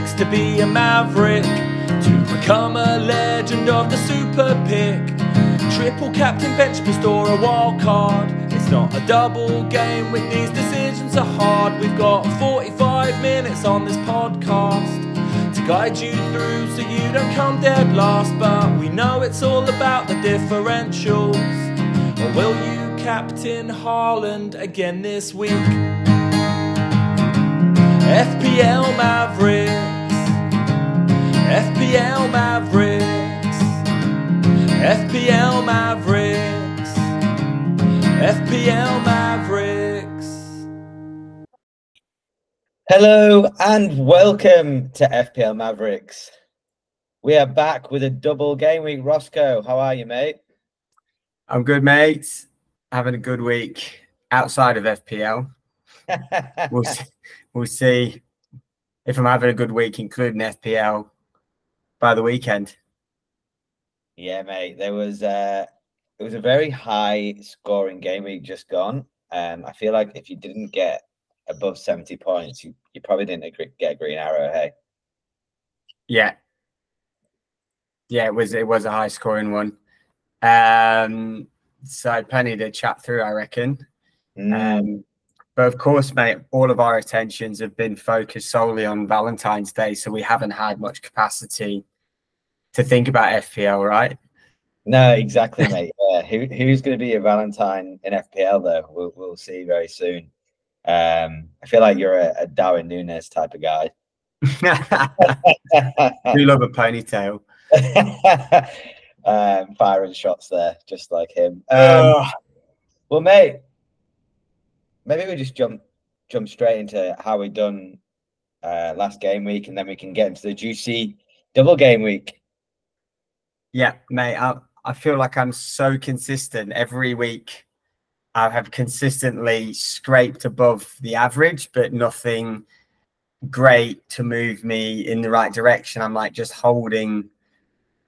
takes to be a maverick, to become a legend of the super pick. Triple captain, bench boost, or a wild card. It's not a double game when these decisions are hard. We've got 45 minutes on this podcast to guide you through so you don't come dead last. But we know it's all about the differentials. Or will you captain Haaland again this week? FPL Mavericks. FPL Mavericks. FPL Mavericks. FPL Mavericks. Hello and welcome to FPL Mavericks. We are back with a double game week. Roscoe, how are you, mate? I'm good, mate. Having a good week outside of FPL. We'll see, we'll see if I'm having a good week, including FPL, by the weekend. yeah, mate. There was uh it was a very high scoring game week just gone. Um, I feel like if you didn't get above 70 points, you, you probably didn't agree, get a green arrow, hey. Yeah, yeah, it was it was a high scoring one. Um, so plenty to chat through, I reckon. Mm, Um, but of course, mate, all of our attentions have been focused solely on Valentine's Day, so we haven't had much capacity to think about FPL, right? no, exactly, mate. Yeah. Who who's gonna be a Valentine in FPL though? We'll we'll see very soon. Um, I feel like you're a, a Darwin Nunez type of guy. we love a ponytail. um, firing shots there, just like him. Um, Oh, well, mate, maybe we just jump jump straight into how we done uh, last game week, and then we can get into the juicy double game week. yeah, mate. I, I feel like I'm so consistent every week. I have consistently scraped above the average, but nothing great to move me in the right direction. I'm like just holding,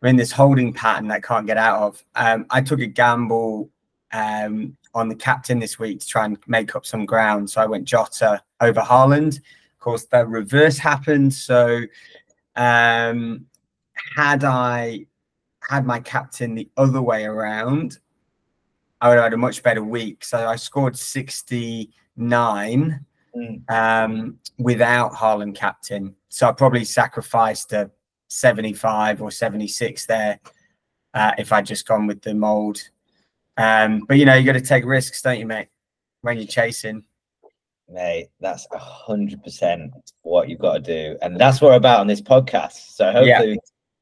I'm in this holding pattern that I can't get out of. Um, I took a gamble um, on the captain this week to try and make up some ground. So I went Jota over Haaland. Of course, the reverse happened. So um, had I had my captain the other way around, I would have had a much better week. So I scored 69 Mm. um, without Haaland captain. So I probably sacrificed a 75 or 76 there uh, if I'd just gone with the mold. Um, but you know, you got to take risks, don't you, mate? When you're chasing. Mate, that's a hundred percent what you've got to do, and that's what we're about on this podcast. So hopefully, Yeah.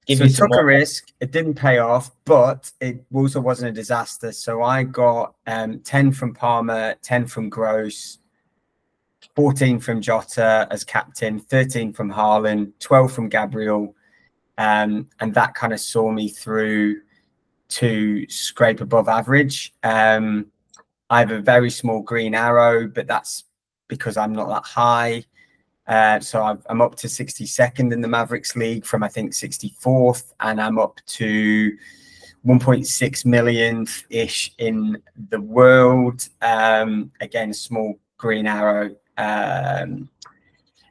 give so you I some took a risk. It didn't pay off, but it also wasn't a disaster. So I got um, 10 from Palmer, 10 from Gross, 14 from Jota as captain, 13 from Haaland, 12 from Gabriel. Um, and that kind of saw me through to scrape above average. Um, I have a very small green arrow, but that's because I'm not that high. Uh, so I've, I'm up to 62nd in the Mavericks League from I think 64th, and I'm up to 1.6 million ish in the world. Um, again, small green arrow. Um,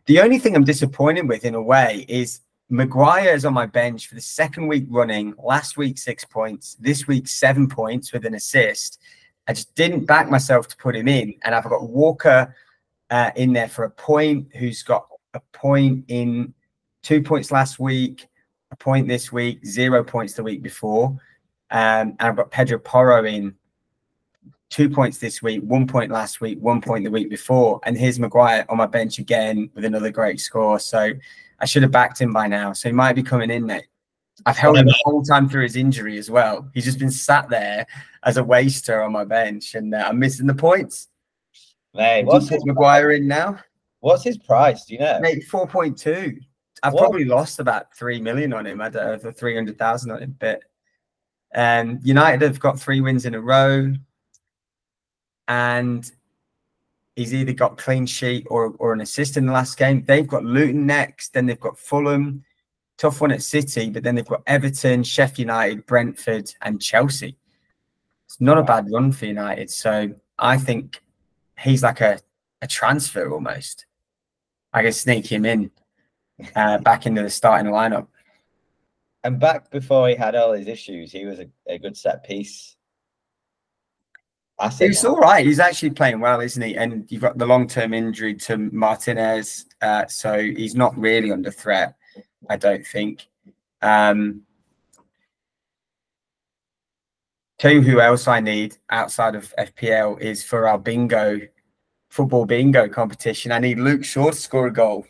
the only thing I'm disappointed with, in a way, is Maguire is on my bench for the second week running. Last week, six points. This week, seven points with an assist. I just didn't back myself to put him in, and I've got Walker uh, in there for a point, who's got a point in two points last week, a point this week, zero points the week before. Um, and I've got Pedro Porro in two points this week, one point last week, one point the week before. And here's Maguire on my bench again with another great score. So I should have backed him by now. So he might be coming in, mate. I've held him the whole time through his injury as well. He's just been sat there as a waster on my bench, and uh, I'm missing the points. Mate, What's his, Maguire in now? what's his price? Do you know? Mate, four point two. I've What? probably lost about three million on him. I don't know three hundred thousand on him, but um, United have got three wins in a row, and he's either got clean sheet or or an assist in the last game. They've got Luton next, then they've got Fulham, tough one at City, but then they've got Everton, Sheffield United, Brentford, and Chelsea. It's not a bad run for United, so I think he's like a a transfer almost. I can sneak him in uh, back into the starting lineup. And back before he had all his issues, he was a, a good set piece. I think he's all right. He's actually playing well, isn't he? And you've got the long term injury to Martinez, uh, so he's not really under threat, I don't think. Um, tell you who else I need outside of FPL is for our bingo football bingo competition. I need Luke Shaw to score a goal.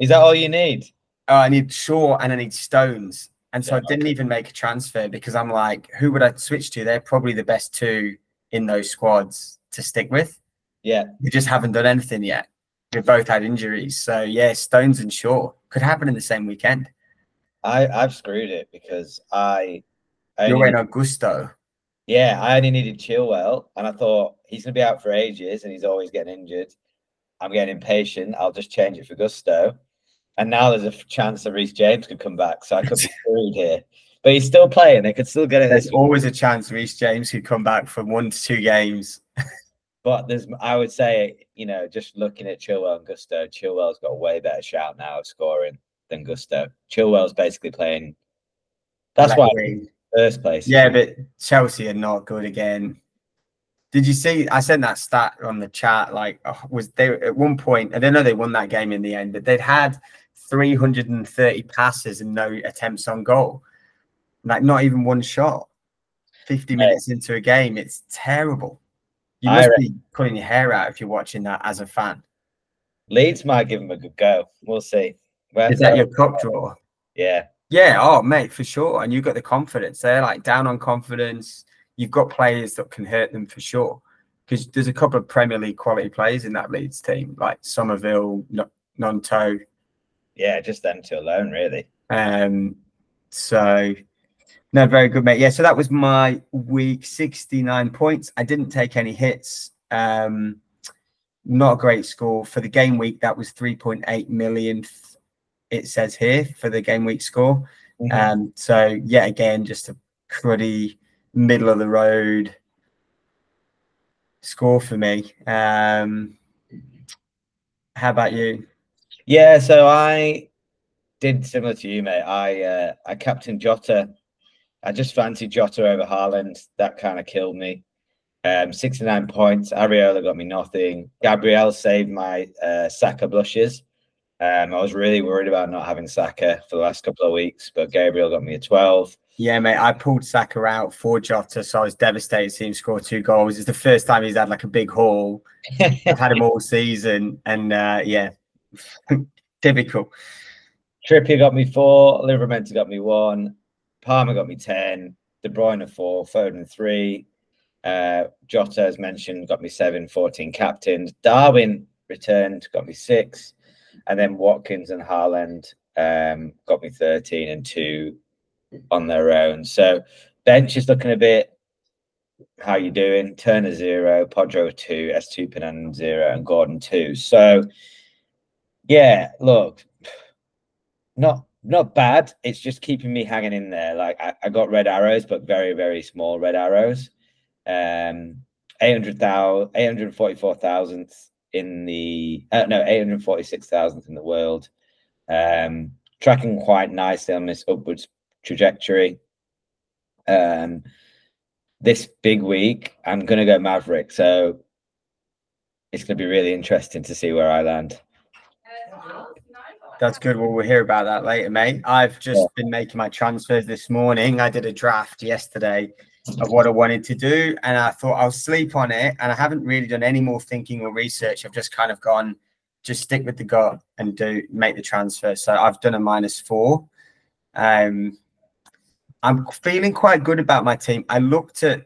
Is that all you need? Oh, I need Shaw and I need Stones. And so yeah, I didn't okay. even make a transfer because I'm like, who would I switch to? They're probably the best two in those squads to stick with. Yeah. We just haven't done anything yet. We've both had injuries. So yeah, Stones and Shaw could happen in the same weekend. I, I've screwed it because I, I You're in Augusto. Yeah, I only needed Chilwell and I thought he's gonna be out for ages and he's always getting injured. I'm getting impatient. I'll just change it for Gusto. And now there's a chance that Reece James could come back. So I could be screwed here but he's still playing. They could still get it. There's always a chance Reece James could come back from one to two games. but there's, I would say, you know, just looking at Chilwell and Gusto, Chilwell's got a way better shout now of scoring than Gusto. Chilwell's basically playing. That's why first place. Yeah, but Chelsea are not good again. Did you see? I sent that stat on the chat. Like, oh, was they at one point? I don't know they won that game in the end, but they'd had 330 passes and no attempts on goal like not even one shot. 50 minutes into a game, it's terrible. You must be pulling your hair out if you're watching that as a fan. Leeds might give him a good go. We'll see. Where's Is that your cup draw? Yeah. Yeah. Oh, mate, for sure. And you've got the confidence. They're like down on confidence. You've got players that can hurt them for sure. Because there's a couple of Premier League quality players in that Leeds team, like Summerville, Gnonto. Yeah, just them two alone, really. Um. So no, very good, mate. Yeah, so that was my week 69 points. I didn't take any hits. Um, not a great score for the game week. That was 3.8 million. It says here for the game week score. Mm-hmm. Um, so yeah, again, just a cruddy middle of the road score for me. Um, how about you? Yeah, so I did similar to you, mate. I uh, I captained Jota I just fancied Jota over Haaland. That kind of killed me. Um, 69 points. Areola got me nothing. Gabriel saved my uh, Saka blushes. Um, I was really worried about not having Saka for the last couple of weeks, but Gabriel got me a 12. Yeah, mate, I pulled Saka out for Jota, so I was devastated to see him score two goals. It's the first time he's had like a big haul. I've had him all season, and uh, yeah, typical. Trippier got me four. Livramento got me one. Palmer got me 10, De Bruyne 4, Foden 3. Uh, Jota, as mentioned, got me 7, 14 captains. Darwin returned, got me 6. And then Watkins and Haaland um, got me 13 and 2 on their own. So bench is looking a bit how you doing? Turner zero, Podro two, Estupiñán zero, and Gordon two. So yeah, look, not not bad. It's just keeping me hanging in there. Like I, I got red arrows, but very, very small red arrows. Um, 800,000, 844,000 in the, uh, no, 846,000 in the world. Um, tracking quite nicely on this upwards trajectory. Um, this big week, I'm going to go Maverick. So it's going to be really interesting to see where I land. That's good. Well, we'll hear about that later, mate. I've just yeah. been making my transfers this morning. I did a draft yesterday of what I wanted to do, and I thought I'll sleep on it. And I haven't really done any more thinking or research. I've just kind of gone, just stick with the gut and do make the transfer. So I've done a minus four. Um, I'm feeling quite good about my team. I looked at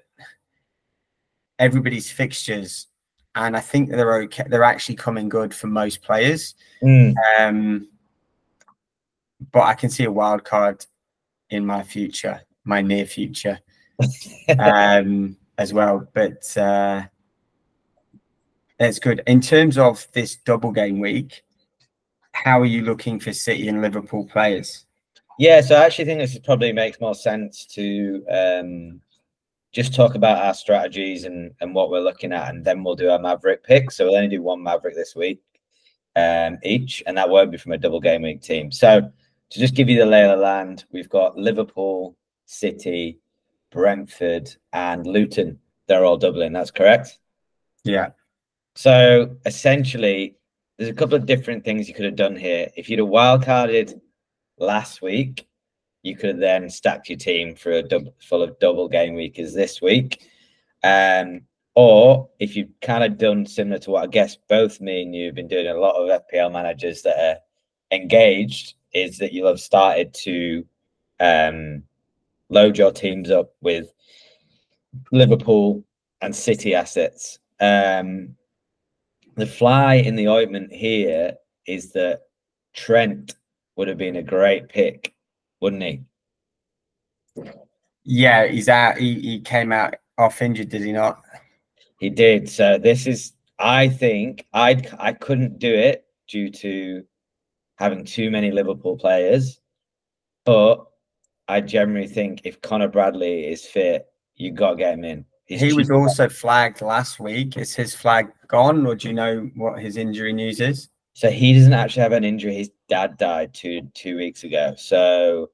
everybody's fixtures, and I think they're okay. They're actually coming good for most players. Mm. Um, but I can see a wild card in my future, my near future, um, as well. But uh, that's good. In terms of this double game week, how are you looking for City and Liverpool players? Yeah, so I actually think this probably makes more sense to um, just talk about our strategies and, and what we're looking at, and then we'll do our Maverick pick. So we'll only do one Maverick this week. um, each, and that won't be from a double game week team. So to just give you the lay of the land, we've got Liverpool, City, Brentford, and Luton. They're all Dublin. That's correct. Yeah. So essentially, there's a couple of different things you could have done here. If you'd have wildcarded last week, you could have then stacked your team for a double, full of double game week as this week. Um, or if you've kind of done similar to what I guess both me and you have been doing, a lot of FPL managers that are engaged, is that you'll have started to um, load your teams up with Liverpool and City assets. Um, the fly in the ointment here is that Trent would have been a great pick, wouldn't he? Yeah, he's out. He, he came out off injured, did he not? He did. So this is, I think, I I couldn't do it due to having too many Liverpool players, but I generally think if Connor Bradley is fit, you got to get him in. He's he was also flagged last week. Is his flag gone, or do you know what his injury news is? so he doesn't actually have an injury. His dad died two two weeks ago. So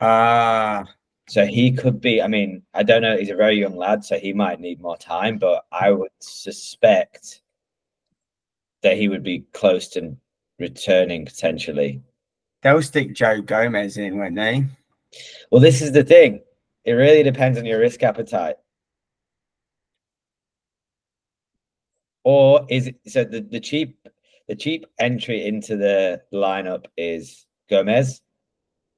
Ah, so he could be. I mean, I don't know. He's a very young lad, so he might need more time. But I would suspect that he would be close to returning potentially. they'll stick Joe Gomez in, won't they? Well, this is the thing. It really depends on your risk appetite. Or is it so the, the cheap the cheap entry into the lineup is Gomez?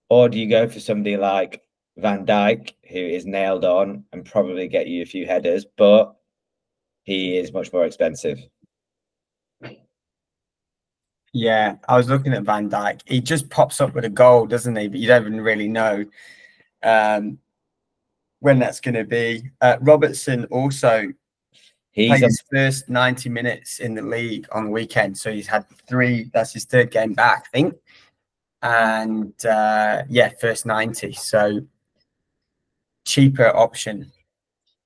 Or do you go for somebody like Van Dijk, who is nailed on and probably get you a few headers, but he is much more expensive? Yeah, I was looking at Van Dijk. He just pops up with a goal, doesn't he? But you don't even really know um, when that's going to be. Uh, Robertson also He's played a, his first 90 minutes in the league on the weekend. So he's had three, that's his third game back, I think. And uh, yeah, first 90. So cheaper option.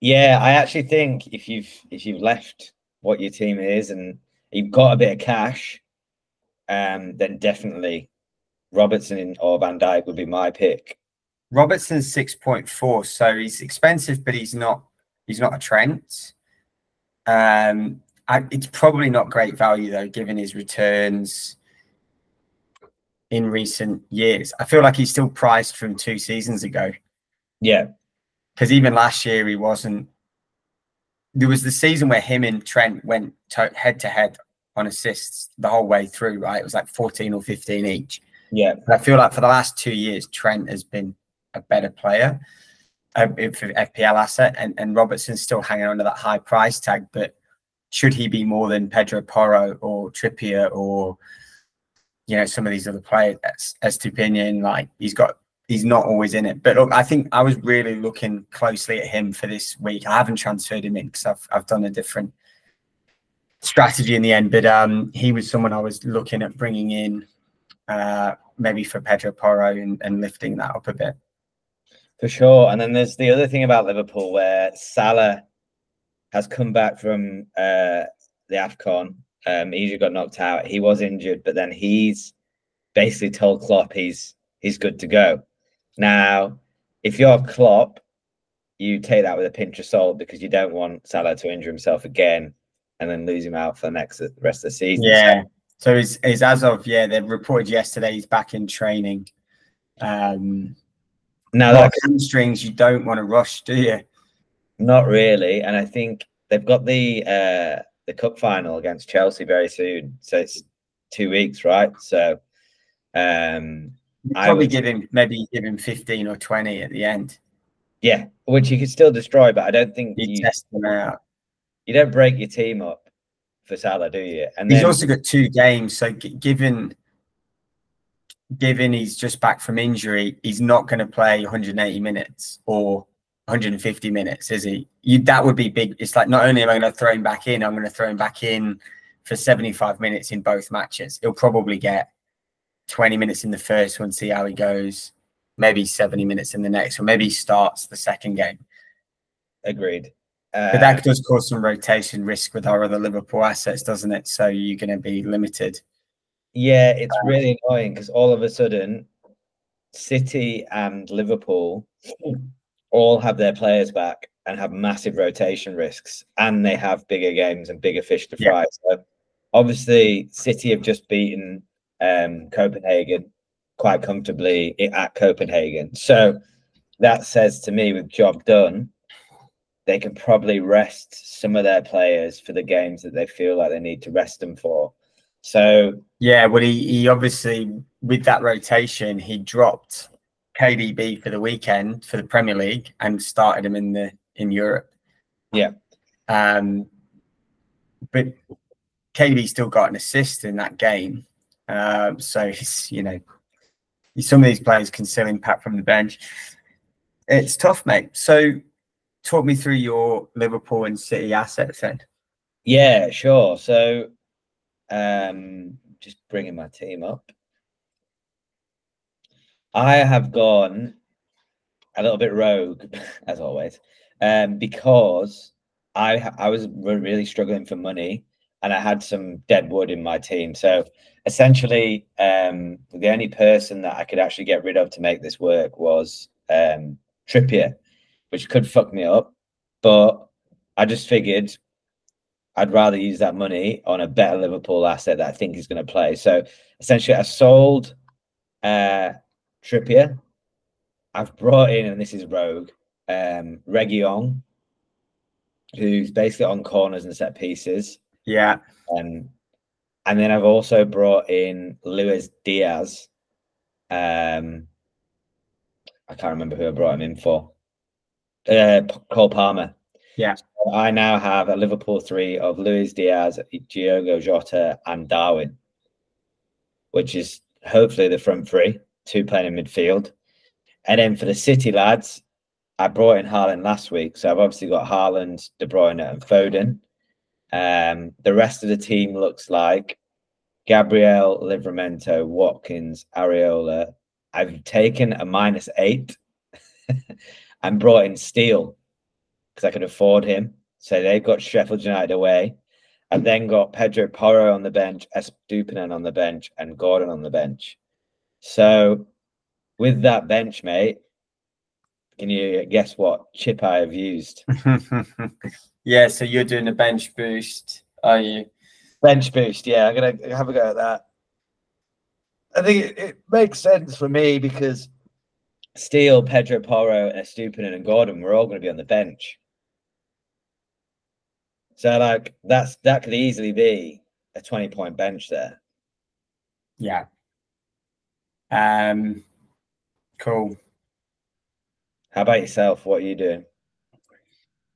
Yeah, I actually think if you've if you've left what your team is and you've got a bit of cash, um, then definitely Robertson or Van Dijk would be my pick. Robertson's 6.4. So he's expensive, but he's not, he's not a Trent. Um, I, it's probably not great value though, given his returns in recent years. I feel like he's still priced from two seasons ago Yeah, because even last year he wasn't. There was the season where him and Trent went head to head on assists the whole way through. Right, it was like fourteen or fifteen each. yeah, But I feel like for the last two years, Trent has been a better player uh, for FPL asset, and, and Robertson's still hanging on to that high price tag. But should he be more than Pedro Porro or Trippier or you know some of these other players? Estupiñán, like he's got, he's not always in it. But look, I think I was really looking closely at him for this week. I haven't transferred him in because I've I've done a different strategy in the end. But um, he was someone I was looking at bringing in. Uh, maybe for Pedro Porro and, and lifting that up a bit. for sure. And then there's the other thing about Liverpool where Salah has come back from uh, the Afcon. Um, he got knocked out. He was injured, but then he's basically told Klopp he's he's good to go. Now, if you're Klopp, you take that with a pinch of salt because you don't want Salah to injure himself again and then lose him out for the next the rest of the season. Yeah. So he's, he's as of yeah, they reported yesterday he's back in training. Um, now that hamstrings you don't want to rush, do you? Not really, and I think they've got the uh the cup final against Chelsea very soon, so it's two weeks, right? So, um, You'd I probably would- give him maybe give him fifteen or twenty at the end. yeah, which you could still destroy, but I don't think You you, test them out. You don't break your team up for Salah, do you? And He's then also got two games, so given given he's just back from injury, he's not going to play 180 minutes or 150 minutes, is he? You, that would be big. It's like not only am I going to throw him back in, I'm going to throw him back in for 75 minutes in both matches. He'll probably get 20 minutes in the first one, see how he goes. Maybe 70 minutes in the next one. Maybe he starts the second game. agreed. Uh, But that does cause some rotation risk with our other Liverpool assets, doesn't it? So you're going to be limited. Yeah, it's really annoying because all of a sudden, City and Liverpool all have their players back and have massive rotation risks, and they have bigger games and bigger fish to Yeah. fry. So, obviously, City have just beaten um, Copenhagen quite comfortably at Copenhagen. So, that says to me, with job done, they can probably rest some of their players for the games that they feel like they need to rest them for. So, Yeah, well, he, he obviously with that rotation, he dropped KDB for the weekend for the Premier League and started him in the in Europe. Yeah. Um, but KDB still got an assist in that game, um, so he's you know some of these players can still impact from the bench. It's tough, mate. So, talk me through your Liverpool and City assets then. Yeah, sure. So, um, just bringing my team up. I have gone a little bit rogue, as always, um, because I I was really struggling for money, and I had some dead wood in my team. So essentially, um, the only person that I could actually get rid of to make this work was um, Trippier, which could fuck me up, but I just figured I'd rather use that money on a better Liverpool asset that I think is going to play. So essentially, I sold uh, Trippier. I've brought in, and this is rogue, um, Reguilón, who's basically on corners and set pieces. Yeah, Um, and then I've also brought in Luis Diaz. Um, I can't remember who I brought him in for. Uh, Cole Palmer. Yeah. So I now have a Liverpool three of Luis Diaz, Diogo Jota, and Darwin, which is hopefully the front three, two playing in midfield. And then for the City lads, I brought in Haaland last week. So I've obviously got Haaland, De Bruyne, and Foden. Um, the rest of the team looks like Gabriel, Livramento, Watkins, Areola. I've taken a minus eight and brought in Steele because I could afford him. So they've got Sheffield United away. I've then got Pedro Porro on the bench, Estupinan on the bench, and Gordon on the bench. So with that bench, mate, can you guess what chip I have used? yeah, so you're doing a bench boost, are you? Bench boost, yeah. I'm gonna have a go at that. I think it, it makes sense for me because Steele, Pedro Porro, Estupinan, and Gordon were all going to be on the bench. So like that's that could easily be a 20 point bench there. Yeah. Um cool. How about yourself? What are you doing?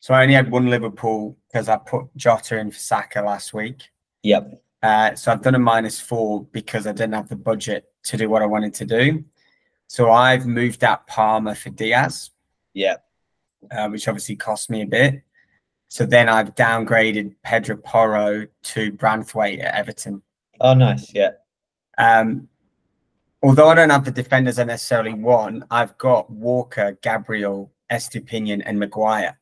So I only had one Liverpool because I put Jota in for Saka last week. Yep. Uh, so I've done a minus four because I didn't have the budget to do what I wanted to do. So I've moved out Palmer for Diaz, Yep. uh, which obviously cost me a bit. So then I've downgraded Pedro Porro to Branthwaite at Everton. Oh, nice. Yeah. Um, although I don't have the defenders I necessarily want, I've got Walker, Gabriel, Estupiñán, and Maguire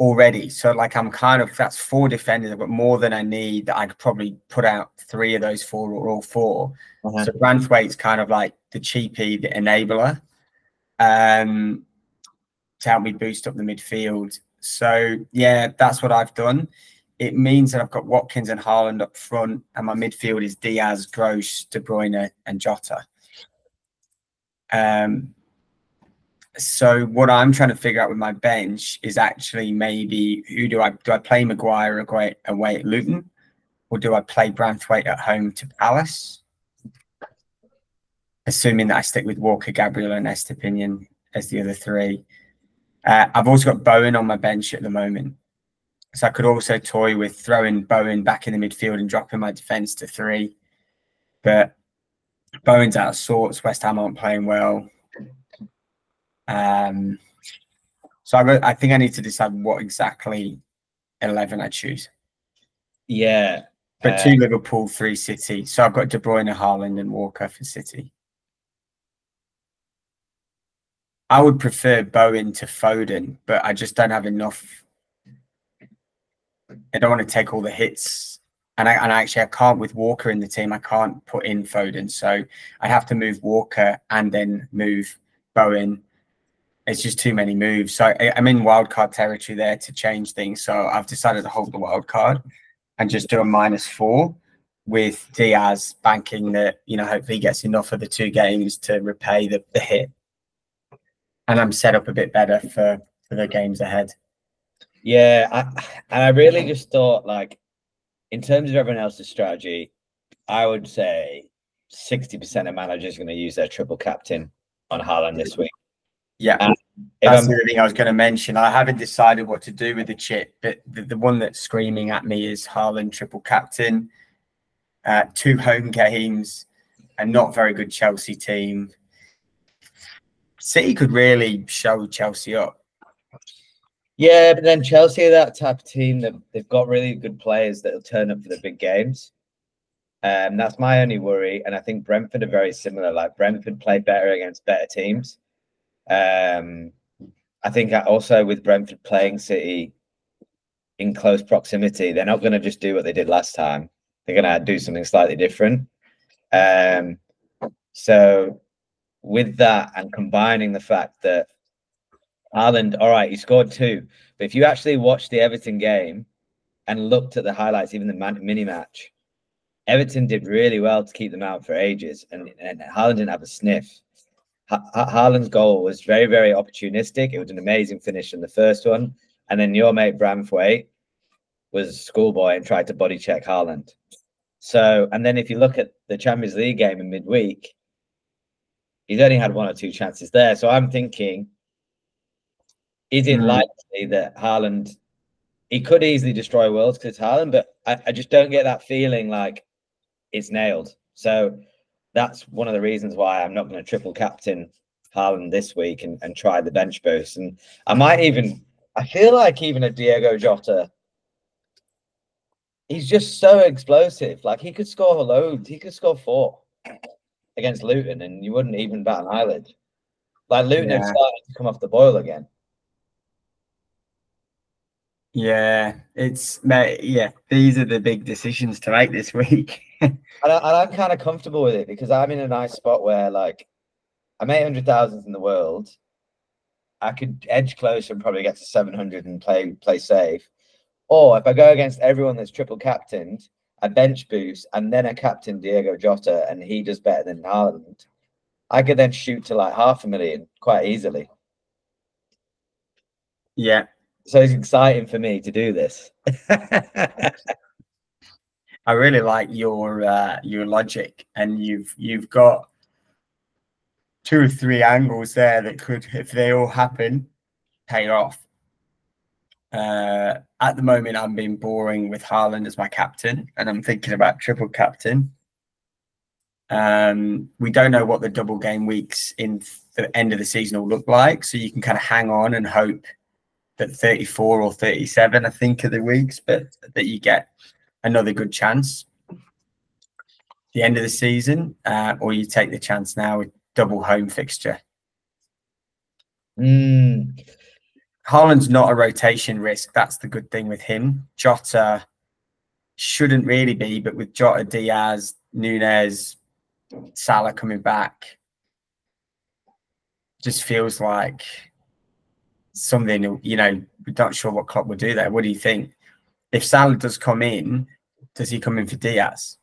already. So like I'm kind of that's four defenders. I've got more than I need. That I could probably put out three of those four or all 4 Uh-huh. So Branthwaite's kind of like the cheapie, the enabler, um, to help me boost up the midfield. So yeah, that's what I've done. It means that I've got Watkins and Haaland up front, and my midfield is Diaz, Gross, De Bruyne, and Jota. Um, so what I'm trying to figure out with my bench is actually maybe who do I do I play Maguire away, away at Luton, or do I play Branthwaite at home to Palace? Assuming that I stick with Walker, Gabriel, and Estupiñán as the other three. Uh, I've also got Bowen on my bench at the moment. So I could also toy with throwing Bowen back in the midfield and dropping my defence to three. But Bowen's out of sorts. West Ham aren't playing well. Um, so I, I think I need to decide what exactly 11 I choose. Yeah. But Uh, two Liverpool, three City. So I've got De Bruyne, Haaland, and Walker for City. I would prefer Bowen to Foden, but I just don't have enough. I don't want to take all the hits and I, and I actually I can't with Walker in the team. I can't put in Foden, so I have to move Walker and then move Bowen. It's just too many moves. So I, I'm in wildcard territory there to change things. So I've decided to hold the wild card and just do a minus four with Diaz banking that you know hopefully he gets enough of the two games to repay the, the hit. And I'm set up a bit better for for the games ahead. Yeah, I, and I really just thought like in terms of everyone else's strategy, I would say 60% of managers are going to use their triple captain on Haaland this week. Yeah. If That's the thing I was going to mention. I haven't decided what to do with the chip, but the, the one that's screaming at me is Haaland triple captain, uh, two home games, a not very good Chelsea team. City could really show Chelsea up. Yeah, but then Chelsea are that type of team that they've got really good players that'll turn up for the big games. Um, that's my only worry. And I think Brentford are very similar. Like Brentford play better against better teams. Um, I think also with Brentford playing City in close proximity, they're not going to just do what they did last time. They're going to do something slightly different. Um, so with that and combining the fact that Haaland, all right, he scored two. But if you actually watched the Everton game and looked at the highlights, even the mini match, Everton did really well to keep them out for ages, and, and Haaland didn't have a sniff. Ha- Ha- Haaland's goal was very, very opportunistic. It was an amazing finish in the first one, and then your mate Branthwaite was a schoolboy and tried to body check Haaland. So, and then if you look at the Champions League game in midweek, he's only had one or two chances there. So I'm thinking is it Mm. likely that Haaland he could easily destroy worlds because it's Haaland, but I, I just don't get that feeling like it's nailed. So that's one of the reasons why I'm not going to triple captain Haaland this week and, and try the bench boost. And I might even I feel like even a Diogo Jota, he's just so explosive. Like he could score loads, he could score four against Luton, and you wouldn't even bat an eyelid. Like Luton have Yeah. started to come off the boil again. Yeah, it's mate. Yeah, these are the big decisions to make this week. And, I, and I'm kind of comfortable with it because I'm in a nice spot where, like, I'm 800,000 in the world. I could edge closer and probably get to 700 and play play safe. Or if I go against everyone that's triple captained, a bench boost, and then a captain Diogo Jota, and he does better than Haaland, I could then shoot to like half a million quite easily. yeah, So it's exciting for me to do this. I really like your uh, your logic, and you've you've got two or three angles there that could, if they all happen, pay off. Uh, at the moment, I'm being boring with Haaland as my captain, and I'm thinking about triple captain. Um, we don't know what the double game weeks in the end of the season will look like, so you can kind of hang on and hope that 34 or 37, I think, are the weeks, but that you get another good chance the end of the season, uh, or you take the chance now with double home fixture. Mm, Haaland's not a rotation risk. That's the good thing with him. Jota shouldn't really be, but with Jota, Diaz, Nunez, Salah coming back, just feels like something, you know, we're not sure what Klopp will do there. What do you think? If Salah does come in, does he come in for Diaz?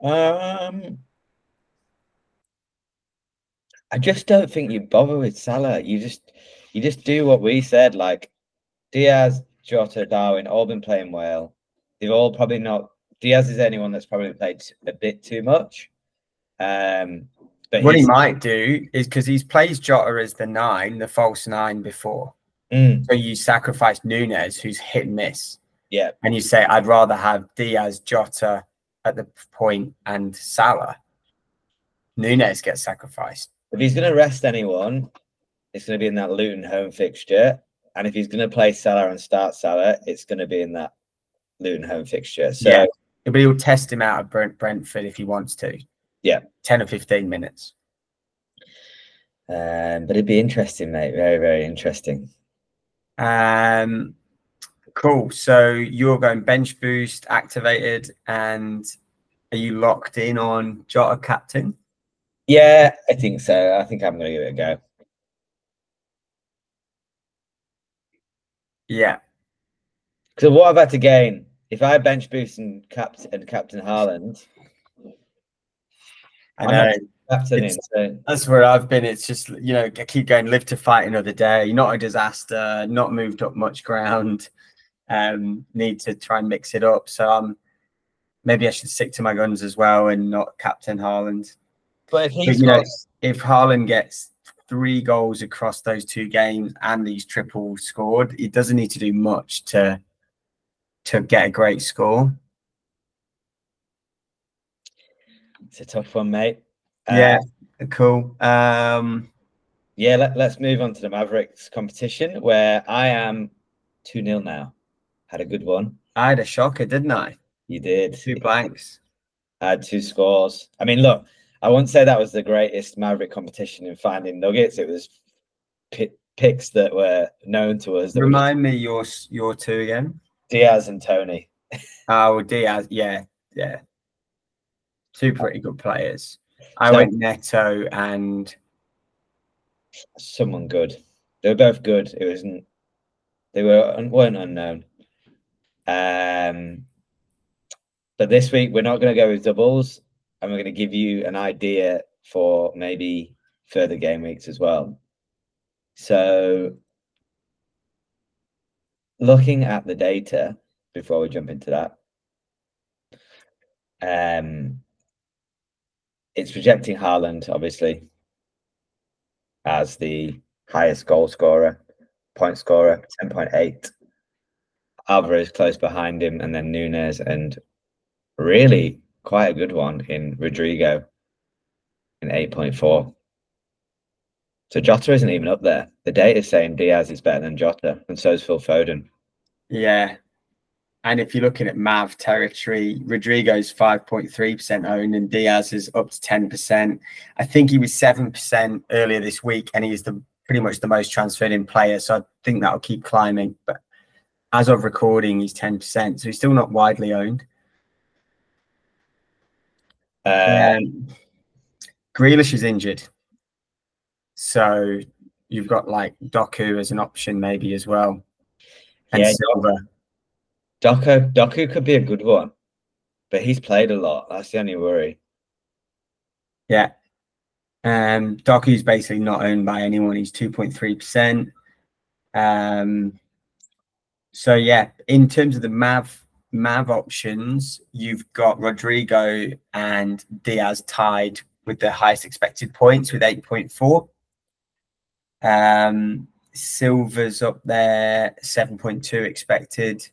Um, I just don't think you bother with Salah. You just you just do what we said. Like Diaz, Jota, Darwin, all been playing well. They've all probably not. Diaz is anyone that's probably played a bit too much. Um, but What he might do is because he's plays Jota as the nine, the false nine before. Mm, So you sacrifice Nunez, who's hit and miss, yeah, and you say, I'd rather have Diaz, Jota at the point and Salah. Nunez gets sacrificed. if he's going to rest anyone, it's going to be in that Luton home fixture. And if he's going to play Salah and start Salah, it's going to be in that Luton home fixture. So Yeah. But he'll test him out at Brent Brentford if he wants to. Yeah. 10 or 15 minutes. Um, but it'd be interesting, mate. Very, very interesting. Um, Cool. So you're going bench boost activated, and are you locked in on Jota captain? Yeah, I think so. I think I'm going to give it a go. Yeah. So what I've had to gain if I bench boost and captain and Captain Haaland, I know. captain It's- so That's where I've been. It's just you know, I keep going live to fight another day. Not a disaster. Not moved up much ground. Um, need to try and mix it up. So um, maybe I should stick to my guns as well and not captain Haaland. But if he But, you know, If Haaland gets three goals across those two games and these triples scored, he doesn't need to do much to to get a great score. it's a tough one, mate. Uh, yeah, cool. Um, yeah. Let, let's move on to the Mavericks competition where I am two 0 now. Had a good one. I had a shocker, didn't I? You did. Two blanks. I had two scores. I mean, look, I wouldn't say that was the greatest Maverick competition in finding nuggets. It was pi picks that were known to us. Remind me your your two again. Diaz and Toney. Oh, Diaz. Yeah, yeah. Two pretty good players. I So- went Neto and Someone good. They were both good. It wasn't. They were weren't unknown. Um, but this week we're not going to go with doubles, and we're going to give you an idea for maybe further game weeks as well. So, looking at the data before we jump into that, um, it's projecting Haaland obviously as the highest goal scorer, point scorer, ten point eight. Alvarez close behind him, and then Nunez, and really quite a good one in Rodrigo in eight point four. So Jota isn't even up there. The data is saying Diaz is better than Jota, and so is Phil Foden. yeah. And if you're looking at Mav territory, Rodrigo's 5.3% owned and Diaz is up to 10%. I think he was 7% earlier this week and he's the pretty much the most transferred in player. So I think that'll keep climbing. But as of recording, he's 10%. So he's still not widely owned. Um, Grealish is injured. So you've got like Doku as an option maybe as well. And Yeah, Silva. Doku, Doku could be a good one, but he's played a lot. That's the only worry. Yeah. Um, Doku's basically not owned by anyone. He's 2.3%. Um, so yeah, in terms of the Mav Mav options, you've got Rodrigo and Diaz tied with the highest expected points with 8.4. Um, Silva's up there, 7.2 expected.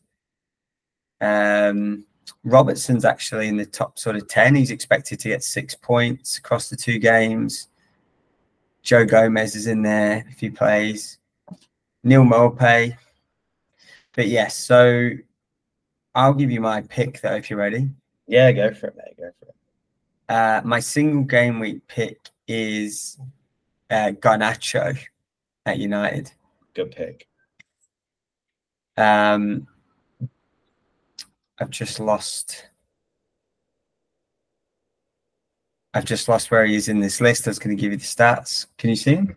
Um, Robertson's actually in the top sort of 10. He's expected to get six points across the two games. Joe Gomez is in there if he plays. Neil Mope. But yes, so I'll give you my pick though if you're ready. Yeah, go for it, mate. Go for it. Uh, my single game week pick is uh, Garnacho at United. Good pick. Um, I've just lost. I've just lost where he is in this list. I was going to give you the stats. Can you see him?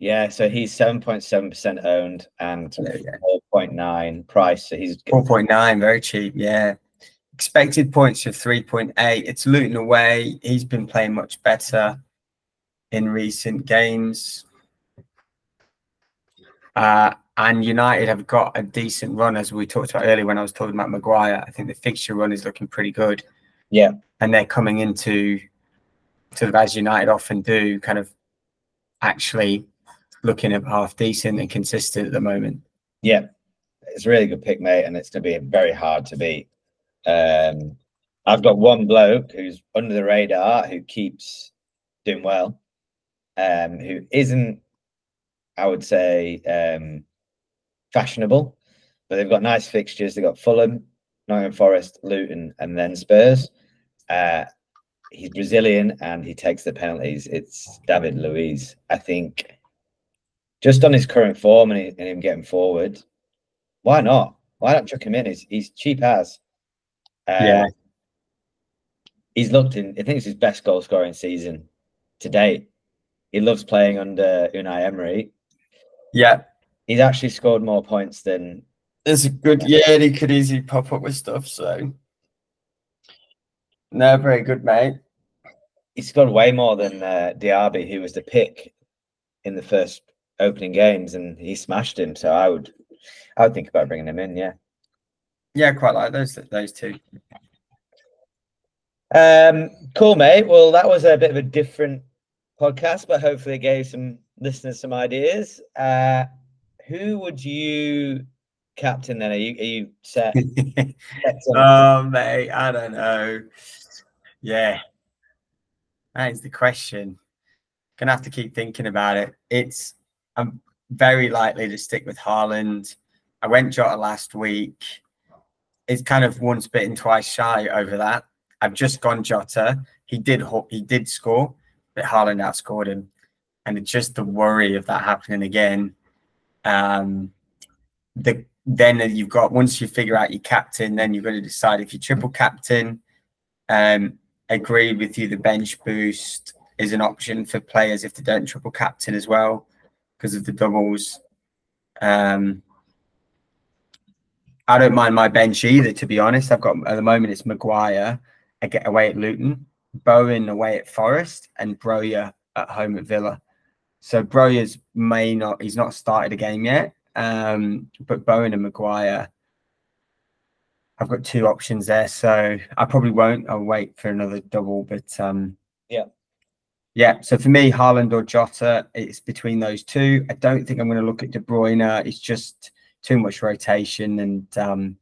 Yeah, so he's seven point seven percent owned and four point nine price. So he's Four point nine, very cheap. Yeah. Expected points of three point eight. It's Luton away. He's been playing much better in recent games. Uh, and United have got a decent run, as we talked about earlier when I was talking about Maguire. I think the fixture run is looking pretty good. Yeah. And they're coming into, sort of as United often do, kind of actually looking at half decent and consistent at the moment. yeah, it's a really good pick, mate, and it's going to be very hard to beat. Um, I've got one bloke who's under the radar who keeps doing well, um, who isn't, I would say, um, fashionable, but they've got nice fixtures. They've got Fulham, Nottingham Forest, Luton, and then Spurs. Uh, he's Brazilian and he takes the penalties. It's David Luiz. I think just on his current form and, he- and him getting forward, why not? Why not chuck him in? He's he's cheap as. Uh, Yeah. He's looked in. I think it's his best goal scoring season to date. He loves playing under Unai Emery. Yeah. He's actually scored more points than It's a good yeah, and he could easily pop up with stuff, so no, very good, mate. he scored way more than uh, Diaby, who was the pick in the first opening games, and he smashed him. So I would, I would think about bringing him in. Yeah. Yeah, quite like those those two. Um, cool, mate. Well, that was a bit of a different podcast, but hopefully it gave some listeners some ideas. Uh, who would you captain then? Are you are you set? set oh mate, I don't know. Yeah. That is the question. Gonna have to keep thinking about it. It's I'm very likely to stick with Haaland. I went Jota last week. It's kind of once bitten, twice shy over that. I've just gone Jota. He did he did score, but Haaland outscored him. And it's just the worry of that happening again. Um the then you've got once you figure out your captain, then you've got to decide if you triple captain. Um, agree with you, the bench boost is an option for players if they don't triple captain as well because of the doubles. Um, I don't mind my bench either, to be honest. I've got at the moment it's Maguire, I get away at Luton, Bowen away at Forest, and Broja at home at Villa. So Broja's may not he's not started a game yet. Um, but Bowen and Maguire, I've got two options there. So I probably won't. I'll wait for another double. But um, Yeah. Yeah. So for me, Haaland or Jota, it's between those two. I don't think I'm going to look at De Bruyne. It's just too much rotation, and um,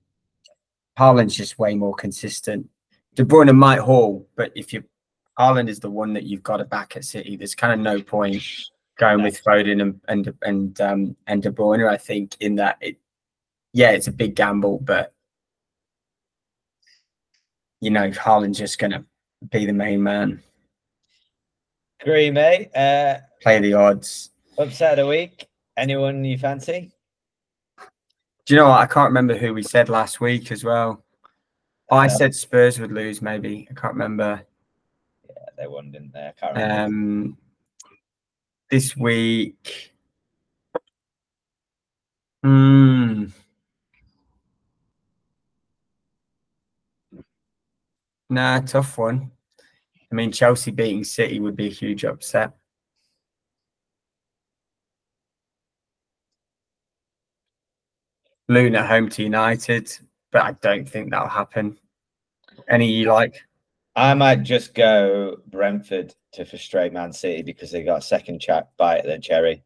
Haaland's just way more consistent. De Bruyne might haul, but if you Haaland is the one that you've got to back at City, there's kind of no point going with Foden and and and um and De Bruyne. I think in that it, yeah, it's a big gamble, but you know, Haaland's just going to be the main man, Agree, mate. Uh, play the odds. upset of the week. Anyone you fancy? Do you know what? I can't remember who we said last week as well. Oh, I said Spurs would lose, maybe. I can't remember. Yeah, they won, didn't they? I can't remember. Um, this week. Hmm. Nah, tough one. I mean, Chelsea beating City would be a huge upset. Luton at home to United, but I don't think that'll happen. Any you like? I might just go Brentford to frustrate Man City because they got a second chat bite at the cherry.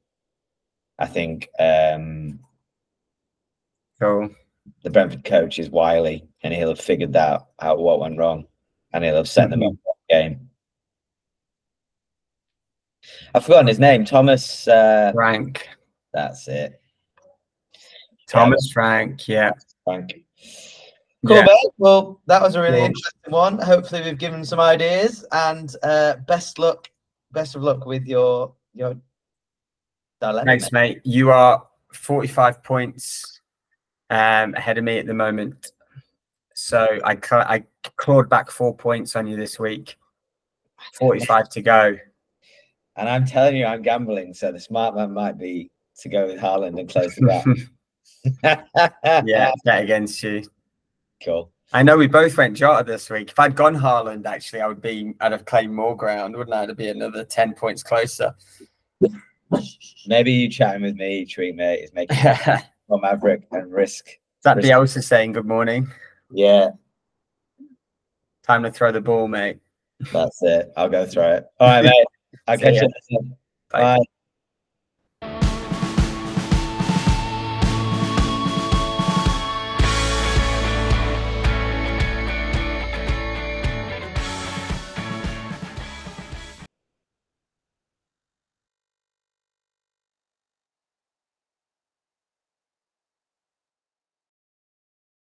I think um, Cool. the Brentford coach is wily and he'll have figured that out what went wrong and he'll have set them up the game. I've forgotten his name. Thomas. Uh, Frank. that's it. Thomas Frank, yeah. Frank. Cool, Yeah. mate. Well, that was a really Cool. interesting one. Hopefully, we've given some ideas and uh, best luck. Best of luck with your your dilemma. Thanks, mate. mate. You are 45 points um, ahead of me at the moment. So I, cl- I clawed back four points on you this week. 45 to go. And I'm telling you, I'm gambling. So the smart man might be to go with Haaland and close the gap. yeah, bet against you. Cool. I know we both went Jota this week. If I'd gone Haaland, actually, I would be, I'd have claimed more ground, wouldn't I? To be another 10 points closer. Maybe you chatting with me, treat mate, is making Is more maverick and risk. that Risk- Bielsa saying good morning? Yeah, Time to throw the ball, mate. That's it. I'll go through it. All right, mate. I'll See catch ya. you. Bye. Bye.